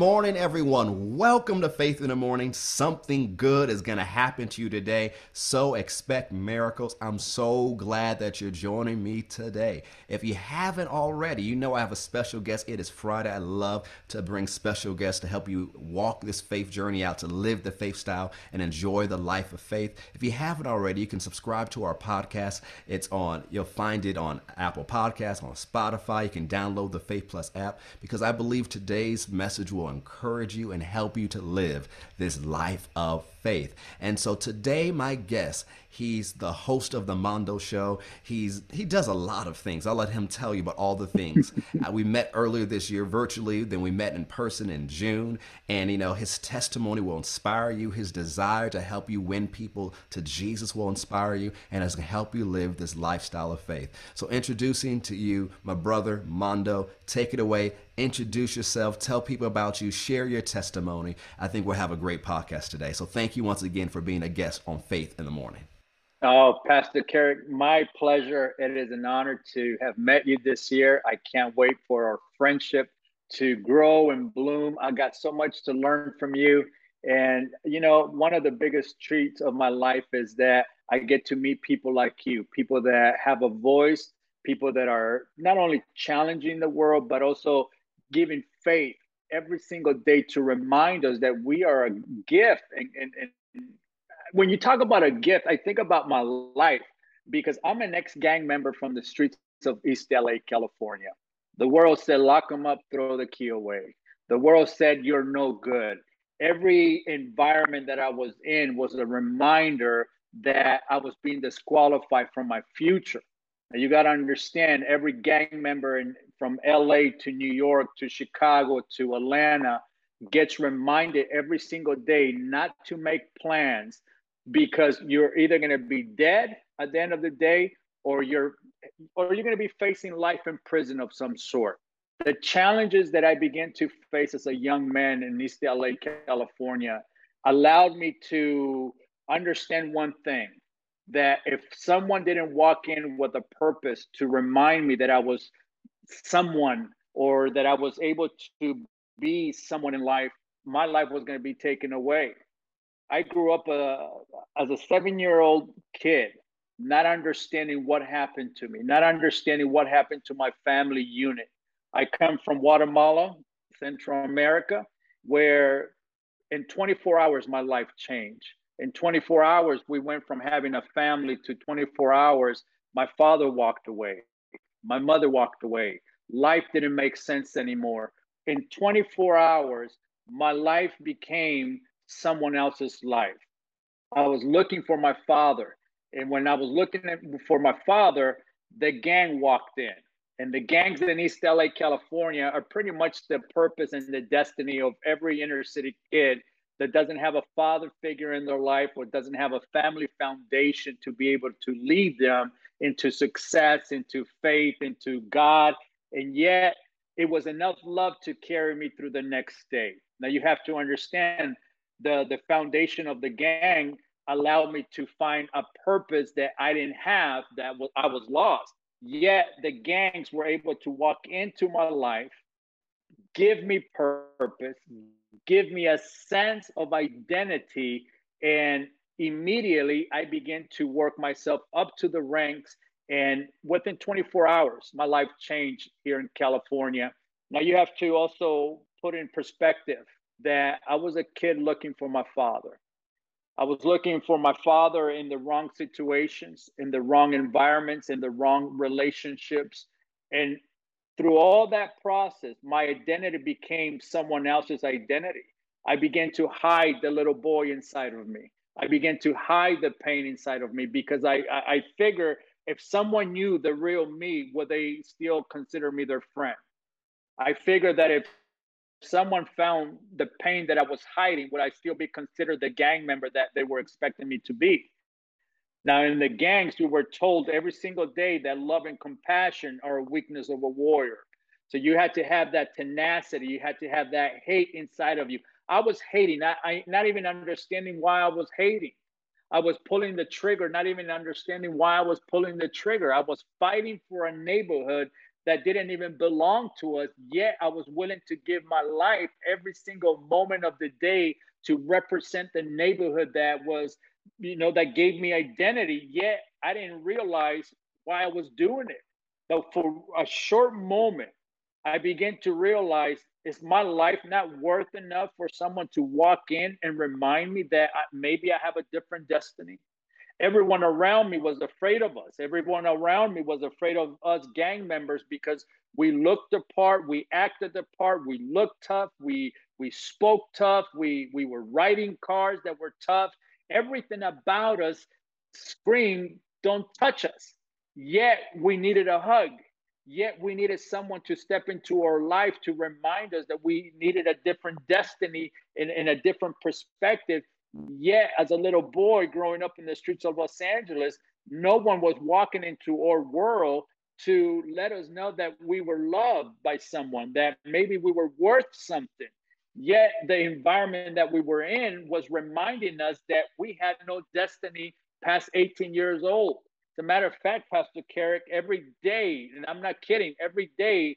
morning, everyone. Welcome to Faith in the Morning. Something good is going to happen to you today, so expect miracles. I'm so glad that you're joining me today. If you haven't already, you know I have a special guest. It is Friday. I love to bring special guests to help you walk this faith journey out, to live the faith style and enjoy the life of faith. If you haven't already, you can subscribe to our podcast. It's on, you'll find it on Apple Podcasts, on Spotify. You can download the Faith Plus app because I believe today's message will encourage you and help you to live this life of faith. And so today, my guest, he's the host of the Mondo Show. He's he does a lot of things. I'll let him tell you about all the things. uh, we met earlier this year virtually, then we met in person in June. And you know, his testimony will inspire you. His desire to help you win people to Jesus will inspire you, and it's gonna help you live this lifestyle of faith. So introducing to you my brother Mondo. Take it away. Introduce yourself. Tell people about you. Share your testimony. I think we'll have a great podcast today. So thank you once again for being a guest on Faith in the Morning. Oh, Pastor Carrick, my pleasure. It is an honor to have met you this year. I can't wait for our friendship to grow and bloom. I got so much to learn from you. And, you know, one of the biggest treats of my life is that I get to meet people like you, people that have a voice, people that are not only challenging the world, but also giving faith every single day to remind us that we are a gift. And, and, and when you talk about a gift, I think about my life because I'm an ex gang member from the streets of East LA, California. The world said, lock them up, throw the key away. The world said, you're no good. Every environment that I was in was a reminder that I was being disqualified from my future. You got to understand every gang member in, from LA to New York to Chicago to Atlanta gets reminded every single day not to make plans because you're either going to be dead at the end of the day or you're or you're going to be facing life in prison of some sort. The challenges that i began to face as a young man in east la california allowed me to understand one thing that if someone didn't walk in with a purpose to remind me that I was someone or that I was able to be someone in life, my life was going to be taken away. I grew up uh, as a seven year old kid, not understanding what happened to me, not understanding what happened to my family unit. I come from Guatemala, Central America, where in 24 hours my life changed in 24 hours, we went from having a family to 24 hours. My father walked away. My mother walked away. Life didn't make sense anymore. In 24 hours, my life became someone else's life. I was looking for my father. And when I was looking for my father, the gang walked in. And the gangs in East LA, California are pretty much the purpose and the destiny of every inner city kid that doesn't have a father figure in their life or doesn't have a family foundation to be able to lead them into success, into faith, into God. And yet, it was enough love to carry me through the next day. Now, you have to understand the, the foundation of the gang allowed me to find a purpose that I didn't have, that was, I was lost. Yet, the gangs were able to walk into my life, give me purpose, give me a sense of identity. And immediately I began to work myself up to the ranks. And within 24 hours, my life changed here in California. Now you have to also put in perspective that I was a kid looking for my father. I was looking for my father in the wrong situations, in the wrong environments, in the wrong relationships. And through all that process, my identity became someone else's identity. I began to hide the little boy inside of me. I began to hide the pain inside of me because I, I, I figure if someone knew the real me, would they still consider me their friend? I figured that if someone found the pain that I was hiding, would I still be considered the gang member that they were expecting me to be? Now, in the gangs, we were told every single day that love and compassion are a weakness of a warrior. So you had to have that tenacity. You had to have that hate inside of you. I was hating, not, I, not even understanding why I was hating. I was pulling the trigger, not even understanding why I was pulling the trigger. I was fighting for a neighborhood that didn't even belong to us. Yet I was willing to give my life every single moment of the day to represent the neighborhood that was, you know, that gave me identity. Yet I didn't realize why I was doing it. But for a short moment, I began to realize is my life not worth enough for someone to walk in and remind me that I, maybe I have a different destiny? Everyone around me was afraid of us. Everyone around me was afraid of us gang members because we looked the part, we acted the part, we looked tough, we we spoke tough, we we were riding cars that were tough. Everything about us screamed, "Don't touch us." Yet we needed a hug Yet we needed someone to step into our life to remind us that we needed a different destiny and, and a different perspective. Yet, as a little boy growing up in the streets of Los Angeles, no one was walking into our world to let us know that we were loved by someone, that maybe we were worth something. Yet the environment that we were in was reminding us that we had no destiny past 18 years old. As a matter of fact, Pastor Carrick, every day, and I'm not kidding, every day,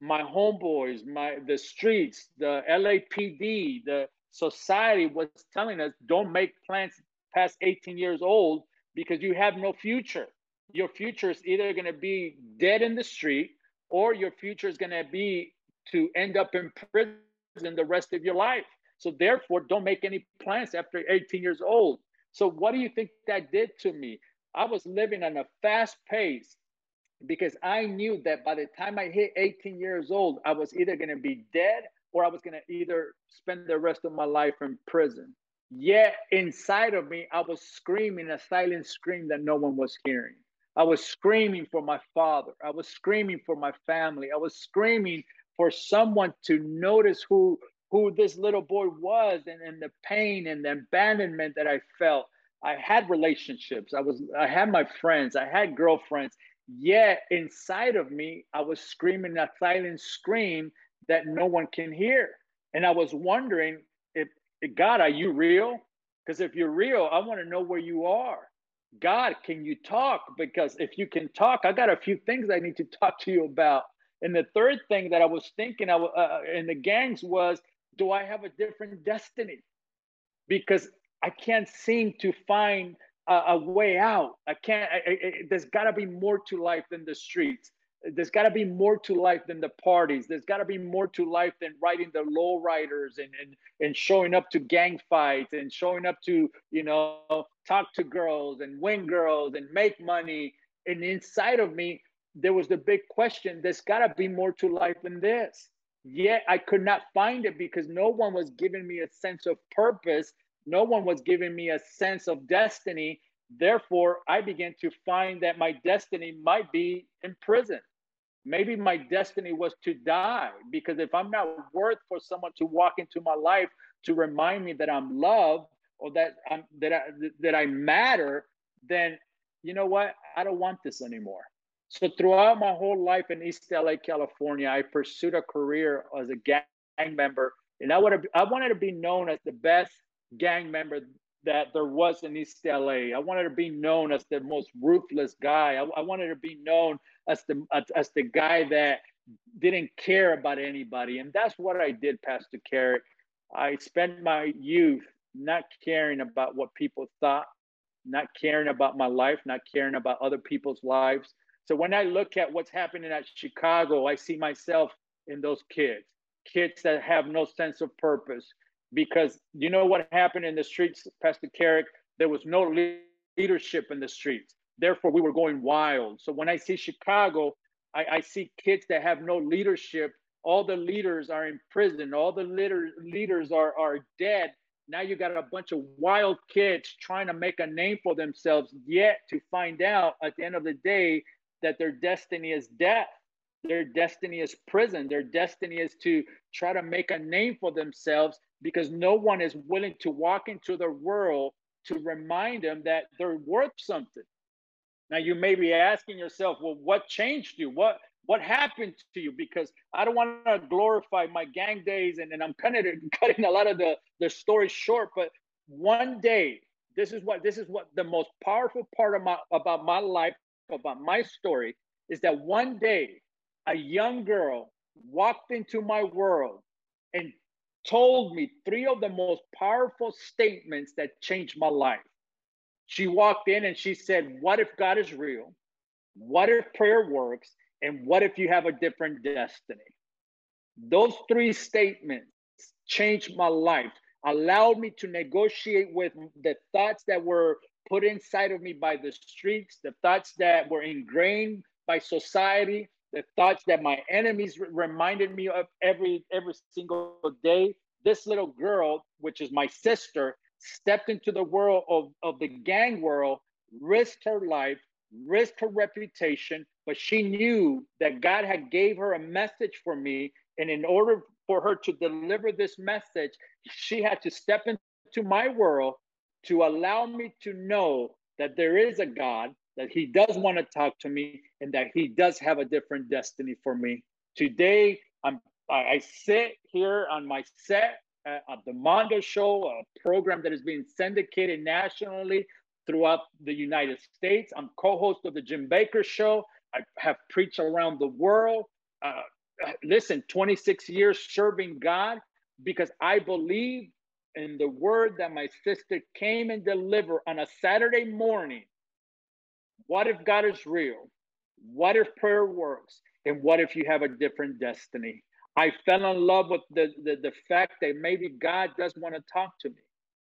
my homeboys, my the streets, the LAPD, the society was telling us don't make plans past 18 years old because you have no future. Your future is either going to be dead in the street or your future is going to be to end up in prison the rest of your life. So therefore, don't make any plans after 18 years old. So what do you think that did to me? I was living on a fast pace because I knew that by the time I hit 18 years old, I was either going to be dead or I was going to either spend the rest of my life in prison. Yet inside of me, I was screaming a silent scream that no one was hearing. I was screaming for my father. I was screaming for my family. I was screaming for someone to notice who who this little boy was and, and the pain and the abandonment that I felt. I had relationships. I was I had my friends. I had girlfriends. Yet inside of me, I was screaming a silent scream that no one can hear. And I was wondering if God, are you real? Because if you're real, I want to know where you are. God, can you talk? Because if you can talk, I got a few things I need to talk to you about. And the third thing that I was thinking I, uh, in the gangs was, do I have a different destiny? Because I can't seem to find a, a way out. I can't. I, I, there's got to be more to life than the streets. There's got to be more to life than the parties. There's got to be more to life than riding the low riders and, and and showing up to gang fights and showing up to you know talk to girls and win girls and make money. And inside of me, there was the big question: There's got to be more to life than this. Yet I could not find it because no one was giving me a sense of purpose no one was giving me a sense of destiny. Therefore, I began to find that my destiny might be in prison. Maybe my destiny was to die because if I'm not worth for someone to walk into my life to remind me that I'm loved or that I'm that I that I matter, then you know what? I don't want this anymore. So throughout my whole life in East LA, California, I pursued a career as a gang member, and I would have I wanted to be known as the best gang member that there was in East LA. I wanted to be known as the most ruthless guy. I, I wanted to be known as the as, as, the guy that didn't care about anybody, and that's what I did, Pastor Carrick. I spent my youth not caring about what people thought, not caring about my life, not caring about other people's lives. So when I look at what's happening at Chicago, I see myself in those kids, kids that have no sense of purpose, because you know what happened in the streets, Pastor Carrick? There was no leadership in the streets. Therefore, we were going wild. So when I see Chicago, I, I see kids that have no leadership. All the leaders are in prison. All the leader, leaders are, are dead. Now you got a bunch of wild kids trying to make a name for themselves, yet to find out at the end of the day that their destiny is death. Their destiny is prison. Their destiny is to try to make a name for themselves because no one is willing to walk into the world to remind them that they're worth something. Now you may be asking yourself, well, what changed you? What what happened to you? Because I don't want to glorify my gang days and, and I'm kind of cutting a lot of the, the story short, but one day, this is what this is what the most powerful part of my about my life, about my story, is that one day a young girl walked into my world and told me three of the most powerful statements that changed my life. She walked in and she said, What if God is real? What if prayer works? And what if you have a different destiny? Those three statements changed my life, allowed me to negotiate with the thoughts that were put inside of me by the streets, the thoughts that were ingrained by society, the thoughts that my enemies reminded me of every every single day. This little girl, which is my sister, stepped into the world of, of the gang world, risked her life, risked her reputation, but she knew that God had gave her a message for me. And in order for her to deliver this message, she had to step into my world to allow me to know that there is a God, that He does want to talk to me, and that He does have a different destiny for me. Today, I'm I sit here on my set at the Mondo Show, a program that is being syndicated nationally throughout the United States. I'm co-host of the Jim Bakker Show. I have preached around the world. Uh, listen, 26 years serving God because I believe in the word that my sister came and delivered on a Saturday morning. What if God is real? What if prayer works? And what if you have a different destiny? I fell in love with the, the, the fact that maybe God does want to talk to me.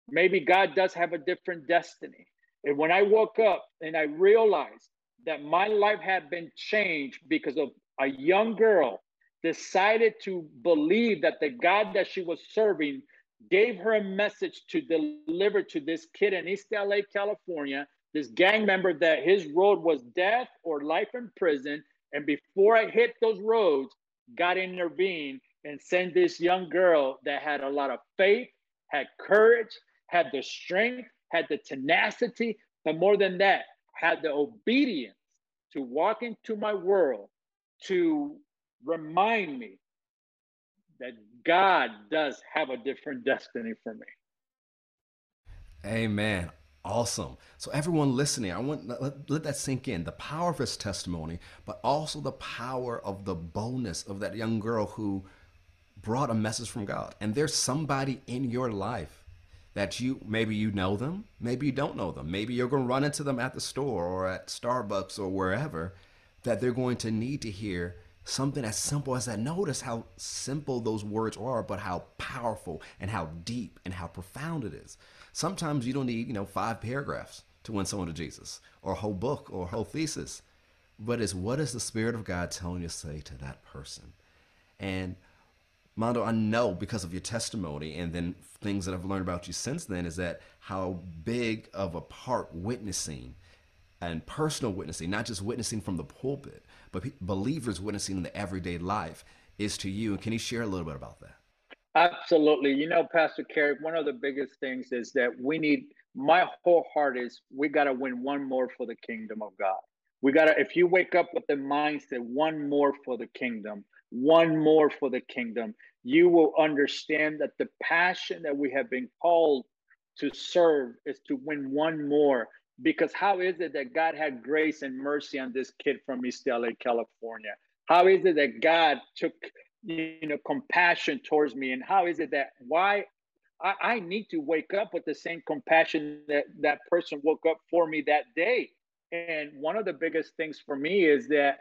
Maybe God does have a different destiny. And when I woke up and I realized that my life had been changed because of a young girl decided to believe that the God that she was serving gave her a message to deliver to this kid in East LA, California, this gang member that his road was death or life in prison. And before I hit those roads, God intervened and sent this young girl that had a lot of faith, had courage, had the strength, had the tenacity, but more than that, had the obedience to walk into my world to remind me that God does have a different destiny for me. Amen. Awesome. So, everyone listening, I want let, let that sink in the power of his testimony, but also the power of the boldness of that young girl who brought a message from God. And there's somebody in your life that you maybe you know them, maybe you don't know them, maybe you're going to run into them at the store or at Starbucks or wherever that they're going to need to hear something as simple as that. Notice how simple those words are, but how powerful and how deep and how profound it is. Sometimes you don't need, you know, five paragraphs to win someone to Jesus or a whole book or a whole thesis. But it's what is the Spirit of God telling you to say to that person? And Mondo, I know because of your testimony and then things that I've learned about you since then is that how big of a part witnessing and personal witnessing, not just witnessing from the pulpit, but believers witnessing in the everyday life is to you. And can you share a little bit about that? Absolutely. You know, Pastor Carrick, one of the biggest things is that we need, my whole heart is we got to win one more for the kingdom of God. We got to, if you wake up with the mindset, one more for the kingdom, one more for the kingdom, you will understand that the passion that we have been called to serve is to win one more because how is it that God had grace and mercy on this kid from East LA, California? How is it that God took you know compassion towards me? And how is it that why I, I need to wake up with the same compassion that that person woke up for me that day? And one of the biggest things for me is that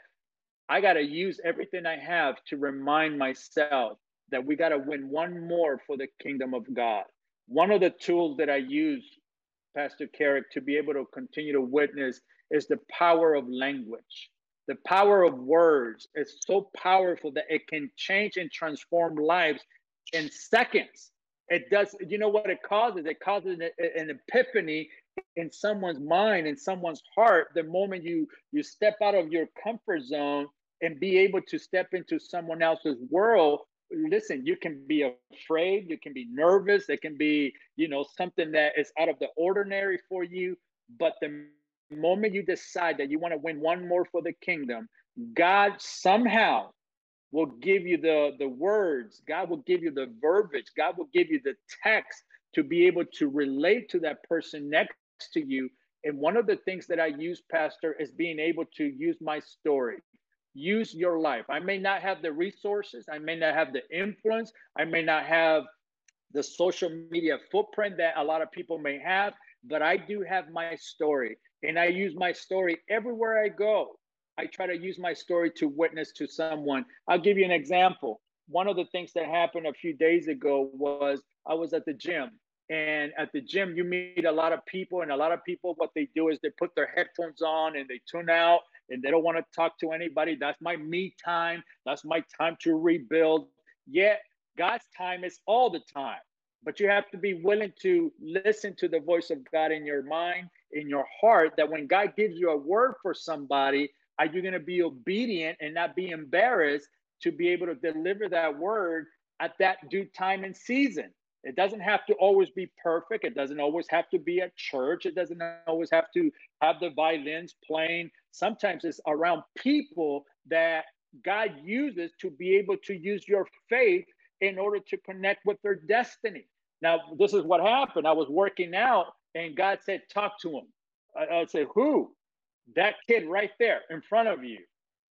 I got to use everything I have to remind myself that we got to win one more for the kingdom of God. One of the tools that I use Pastor Carrick, to be able to continue to witness is the power of language. The power of words is so powerful that it can change and transform lives in seconds. It does, you know what it causes? It causes an, an epiphany in someone's mind, in someone's heart, the moment you you step out of your comfort zone and be able to step into someone else's world listen you can be afraid you can be nervous it can be you know something that is out of the ordinary for you but the moment you decide that you want to win one more for the kingdom god somehow will give you the the words god will give you the verbiage god will give you the text to be able to relate to that person next to you. And one of the things that i use pastor is being able to use my story use your life. I may not have the resources, I may not have the influence, I may not have the social media footprint that a lot of people may have, but I do have my story. And I use my story everywhere I go. I try to use my story to witness to someone. I'll give you an example. One of the things that happened a few days ago was I was at the gym. And at the gym, you meet a lot of people, and a lot of people, what they do is they put their headphones on and they tune out and they don't want to talk to anybody. That's my me time. That's my time to rebuild. Yet, God's time is all the time. But you have to be willing to listen to the voice of God in your mind, in your heart, that when God gives you a word for somebody, are you going to be obedient and not be embarrassed to be able to deliver that word at that due time and season? It doesn't have to always be perfect. It doesn't always have to be at church. It doesn't always have to have the violins playing. Sometimes it's around people that God uses to be able to use your faith in order to connect with their destiny. Now, this is what happened. I was working out and God said, Talk to him. I, I said, Who? That kid right there in front of you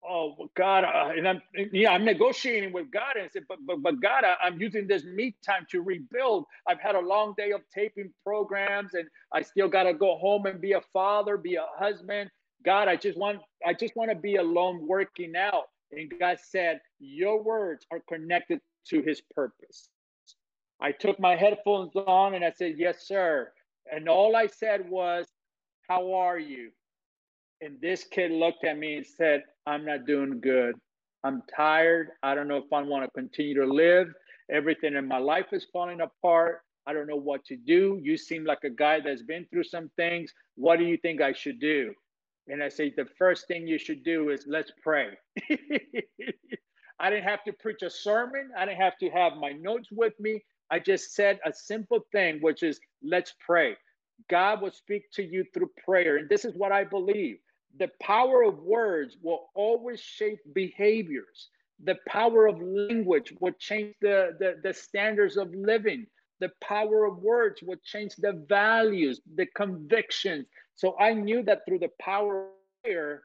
oh God, uh, and I'm yeah, I'm negotiating with God and I said, but but but God, I, am using this me time to rebuild. I've had a long day of taping programs, and I still got to go home and be a father, be a husband. God, I just want I just want to be alone working out. And God said, Your words are connected to His purpose. I took my headphones on and I said, Yes, sir. And all I said was, How are you? And this kid looked at me and said, I'm not doing good. I'm tired. I don't know if I want to continue to live. Everything in my life is falling apart. I don't know what to do. You seem like a guy that's been through some things. What do you think I should do? And I say, the first thing you should do is let's pray. I didn't have to preach a sermon. I didn't have to have my notes with me. I just said a simple thing, which is let's pray. God will speak to you through prayer. And this is what I believe the power of words will always shape behaviors. The power of language will change the, the, the standards of living. The power of words will change the values, the convictions. So I knew that through the power of prayer,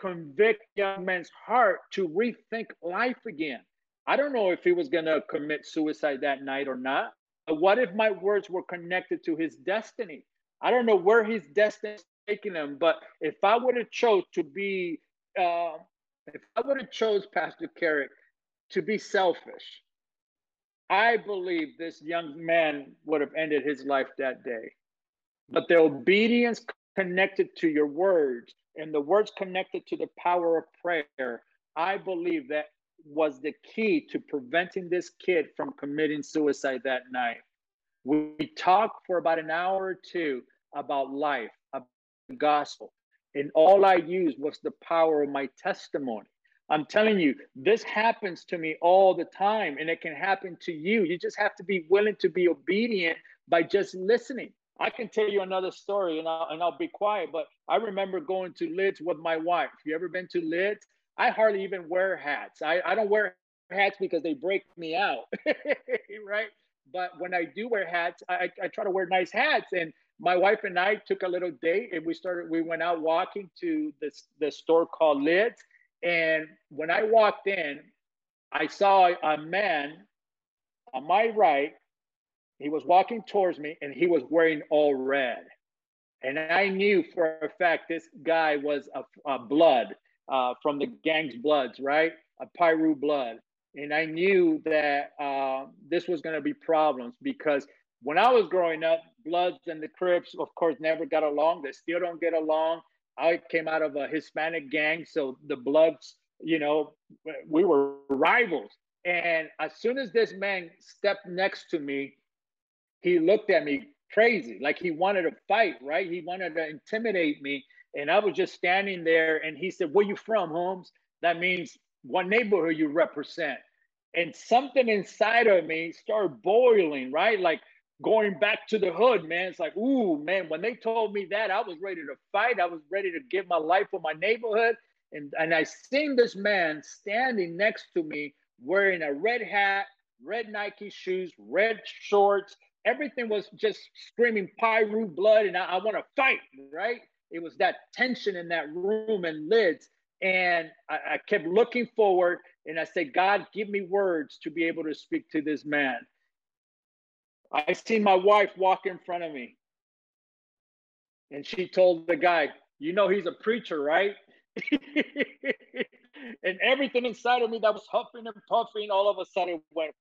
convict young man's heart to rethink life again. I don't know if he was going to commit suicide that night or not. But what if my words were connected to his destiny? I don't know where his destiny But if I would have chose to be, uh, if I would have chose Pastor Carrick to be selfish, I believe this young man would have ended his life that day. But the obedience connected to your words and the words connected to the power of prayer, I believe that was the key to preventing this kid from committing suicide that night. We talked for about an hour or two about life, gospel. And all I used was the power of my testimony. I'm telling you, this happens to me all the time, and it can happen to you. You just have to be willing to be obedient by just listening. I can tell you another story, and I'll, and I'll be quiet. But I remember going to Lids with my wife. You ever been to Lids? I hardly even wear hats. I, I don't wear hats because they break me out, right? But when I do wear hats, I, I try to wear nice hats. And my wife and I took a little date and we started, we went out walking to this the store called Lids. And when I walked in, I saw a man on my right. He was walking towards me and he was wearing all red. And I knew for a fact this guy was a, a blood uh, from the gang's bloods, right? A Piru blood. And I knew that uh, this was going to be problems because when I was growing up, Bloods and the Crips, of course, never got along. They still don't get along. I came out of a Hispanic gang, so the Bloods, you know, we were rivals. And as soon as this man stepped next to me, he looked at me crazy, like he wanted to fight, right? He wanted to intimidate me. And I was just standing there, and he said, Where you from, Holmes? That means what neighborhood you represent. And something inside of me started boiling, right? Like going back to the hood, man. It's like, ooh, man, when they told me that, I was ready to fight. I was ready to give my life for my neighborhood. And, and I seen this man standing next to me wearing a red hat, red Nike shoes, red shorts. Everything was just screaming Piru blood, and I, I want to fight, right? It was that tension in that room and Lids. And I, I kept looking forward and I said, God, give me words to be able to speak to this man. I seen my wife walk in front of me. And she told the guy, You know, he's a preacher, right? and everything inside of me that was huffing and puffing all of a sudden went.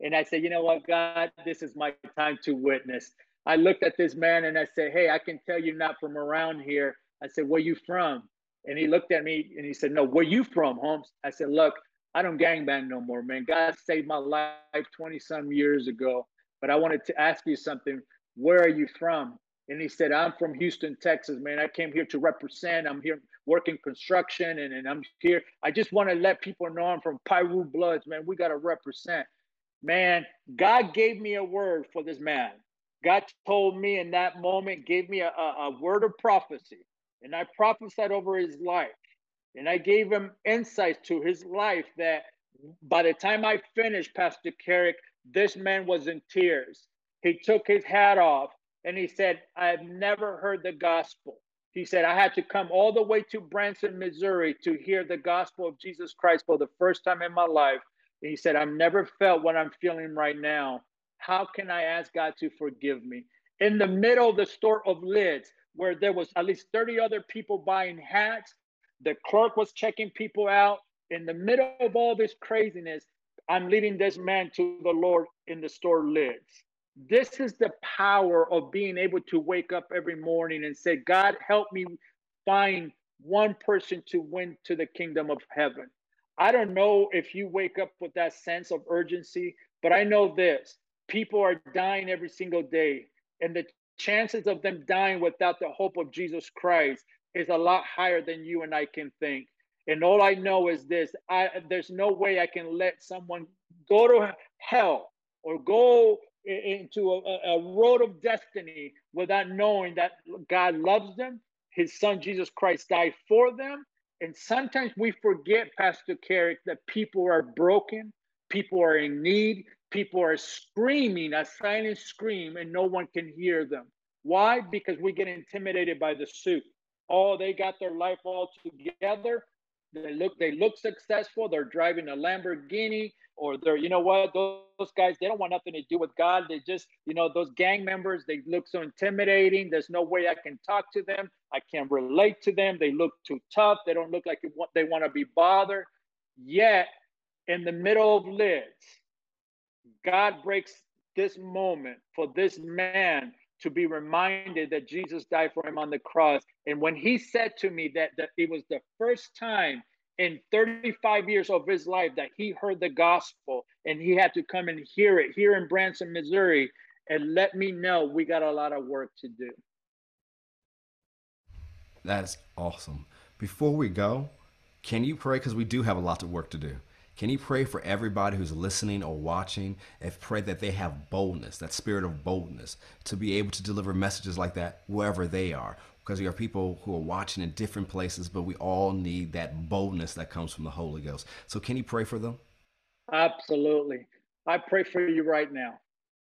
And I said, You know what, God, this is my time to witness. I looked at this man and I said, Hey, I can tell you're not from around here. I said, Where you from? And he looked at me and he said, No, where you from, Holmes? I said, Look, I don't gangbang no more, man. God saved my life 20 some years ago. But I wanted to ask you something. Where are you from? And he said, I'm from Houston, Texas, man. I came here to represent. I'm here working construction and, and I'm here. I just want to let people know I'm from Piru Bloods, man. We got to represent. Man, God gave me a word for this man. God told me in that moment, gave me a, a, a word of prophecy. And I prophesied over his life. And I gave him insights to his life that by the time I finished, Pastor Carrick, this man was in tears. He took his hat off and he said, I have never heard the gospel. He said, I had to come all the way to Branson, Missouri to hear the gospel of Jesus Christ for the first time in my life. And he said, I've never felt what I'm feeling right now. How can I ask God to forgive me? In the middle of the store of lids, where there was at least 30 other people buying hats, the clerk was checking people out. In the middle of all this craziness, I'm leading this man to the Lord in the store lids. This is the power of being able to wake up every morning and say, God, help me find one person to win to the kingdom of heaven. I don't know if you wake up with that sense of urgency, but I know this people are dying every single day. And the chances of them dying without the hope of Jesus Christ is a lot higher than you and I can think. And all I know is this I, there's no way I can let someone go to hell or go into a, a road of destiny without knowing that God loves them. His son Jesus Christ died for them. And sometimes we forget, Pastor Carrick, that people are broken, people are in need, people are screaming a silent scream, and no one can hear them. Why? Because we get intimidated by the suit. Oh, they got their life all together. They look they look successful. They're driving a Lamborghini or they're you know what those, those guys they don't want nothing to do with God. They just you know those gang members they look so intimidating. There's no way I can talk to them. I can't relate to them. They look too tough. They don't look like they want to be bothered. Yet in the middle of lids, God breaks this moment for this man to be reminded that Jesus died for him on the cross. And when he said to me that, that it was the first time in 35 years of his life that he heard the gospel and he had to come and hear it here in Branson, Missouri, and let me know we got a lot of work to do. That's awesome. Before we go, can you pray? Because we do have a lot of work to do. Can you pray for everybody who's listening or watching and pray that they have boldness, that spirit of boldness, to be able to deliver messages like that wherever they are? Because we are people who are watching in different places, but we all need that boldness that comes from the Holy Ghost. So, can you pray for them? Absolutely. I pray for you right now,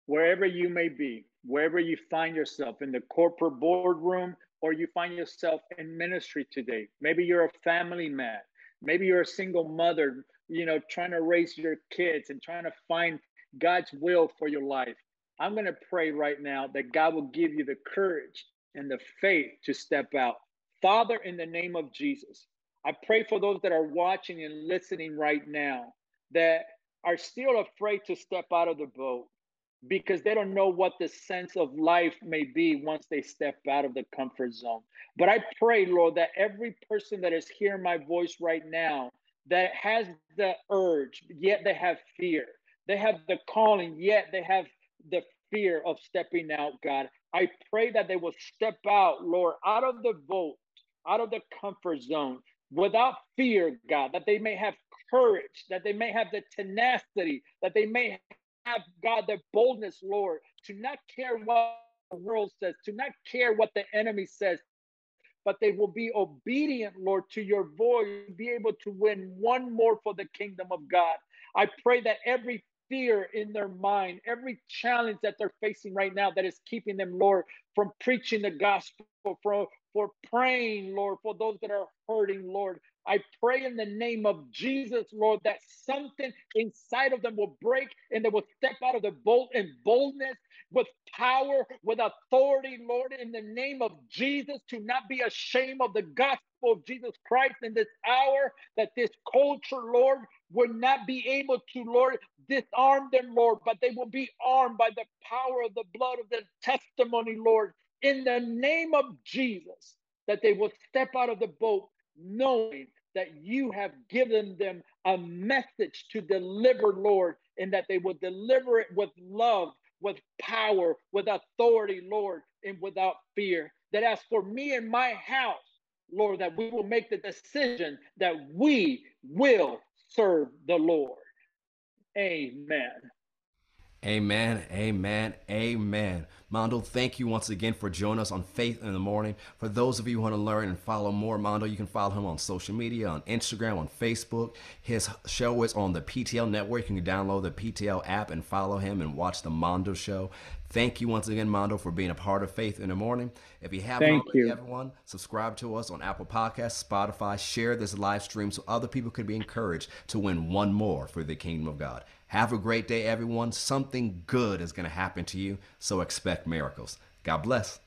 wherever you may be, wherever you find yourself in the corporate boardroom or you find yourself in ministry today. Maybe you're a family man, maybe you're a single mother you know, trying to raise your kids and trying to find God's will for your life. I'm going to pray right now that God will give you the courage and the faith to step out. Father, in the name of Jesus, I pray for those that are watching and listening right now that are still afraid to step out of the boat because they don't know what the sense of life may be once they step out of the comfort zone. But I pray, Lord, that every person that is hearing my voice right now that has the urge, yet they have fear. They have the calling, yet they have the fear of stepping out, God. I pray that they will step out, Lord, out of the boat, out of the comfort zone, without fear, God, that they may have courage, that they may have the tenacity, that they may have, God, the boldness, Lord, to not care what the world says, to not care what the enemy says, but they will be obedient, Lord, to your voice, be able to win one more for the kingdom of God. I pray that every fear in their mind, every challenge that they're facing right now that is keeping them, Lord, from preaching the gospel, from, for praying, Lord, for those that are hurting, Lord. I pray in the name of Jesus, Lord, that something inside of them will break and they will step out of the bold in boldness with power, with authority, Lord, in the name of Jesus, to not be ashamed of the gospel of Jesus Christ in this hour, that this culture, Lord, will not be able to, Lord, disarm them, Lord, but they will be armed by the power of the blood of the testimony, Lord, in the name of Jesus, that they will step out of the boat knowing that you have given them a message to deliver, Lord, and that they will deliver it with love, with power, with authority, Lord, and without fear. That as for me and my house, Lord, that we will make the decision that we will serve the Lord. Amen. Amen, amen, amen. Mondo, thank you once again for joining us on Faith in the Morning. For those of you who want to learn and follow more Mondo, you can follow him on social media, on Instagram, on Facebook. His show is on the PTL network. You can download the PTL app and follow him and watch the Mondo show. Thank you once again, Mondo, for being a part of Faith in the Morning. If you haven't Thank already, you. everyone, subscribe to us on Apple Podcasts, Spotify, share this live stream so other people can be encouraged to win one more for the kingdom of God. Have a great day, everyone. Something good is going to happen to you, so expect miracles. God bless.